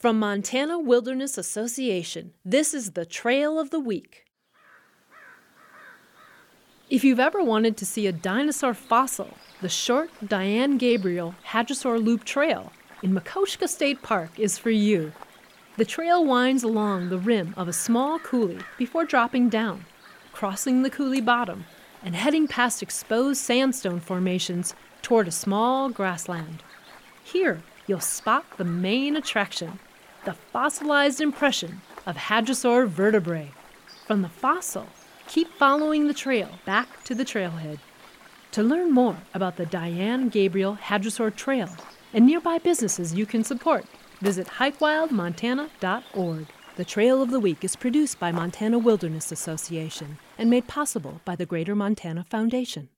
From Montana Wilderness Association, this is the Trail of the Week. If you've ever wanted to see a dinosaur fossil, the short Diane Gabriel Hadrosaur Loop Trail in Makoshika State Park is for you. The trail winds along the rim of a small coulee before dropping down, crossing the coulee bottom, and heading past exposed sandstone formations toward a small grassland. Here, you'll spot the main attraction the fossilized impression of hadrosaur vertebrae. From the fossil, keep following the trail back to the trailhead. To learn more about the Diane Gabriel Hadrosaur Trail and nearby businesses you can support, visit hikewildmontana.org. The Trail of the Week is produced by Montana Wilderness Association and made possible by the Greater Montana Foundation.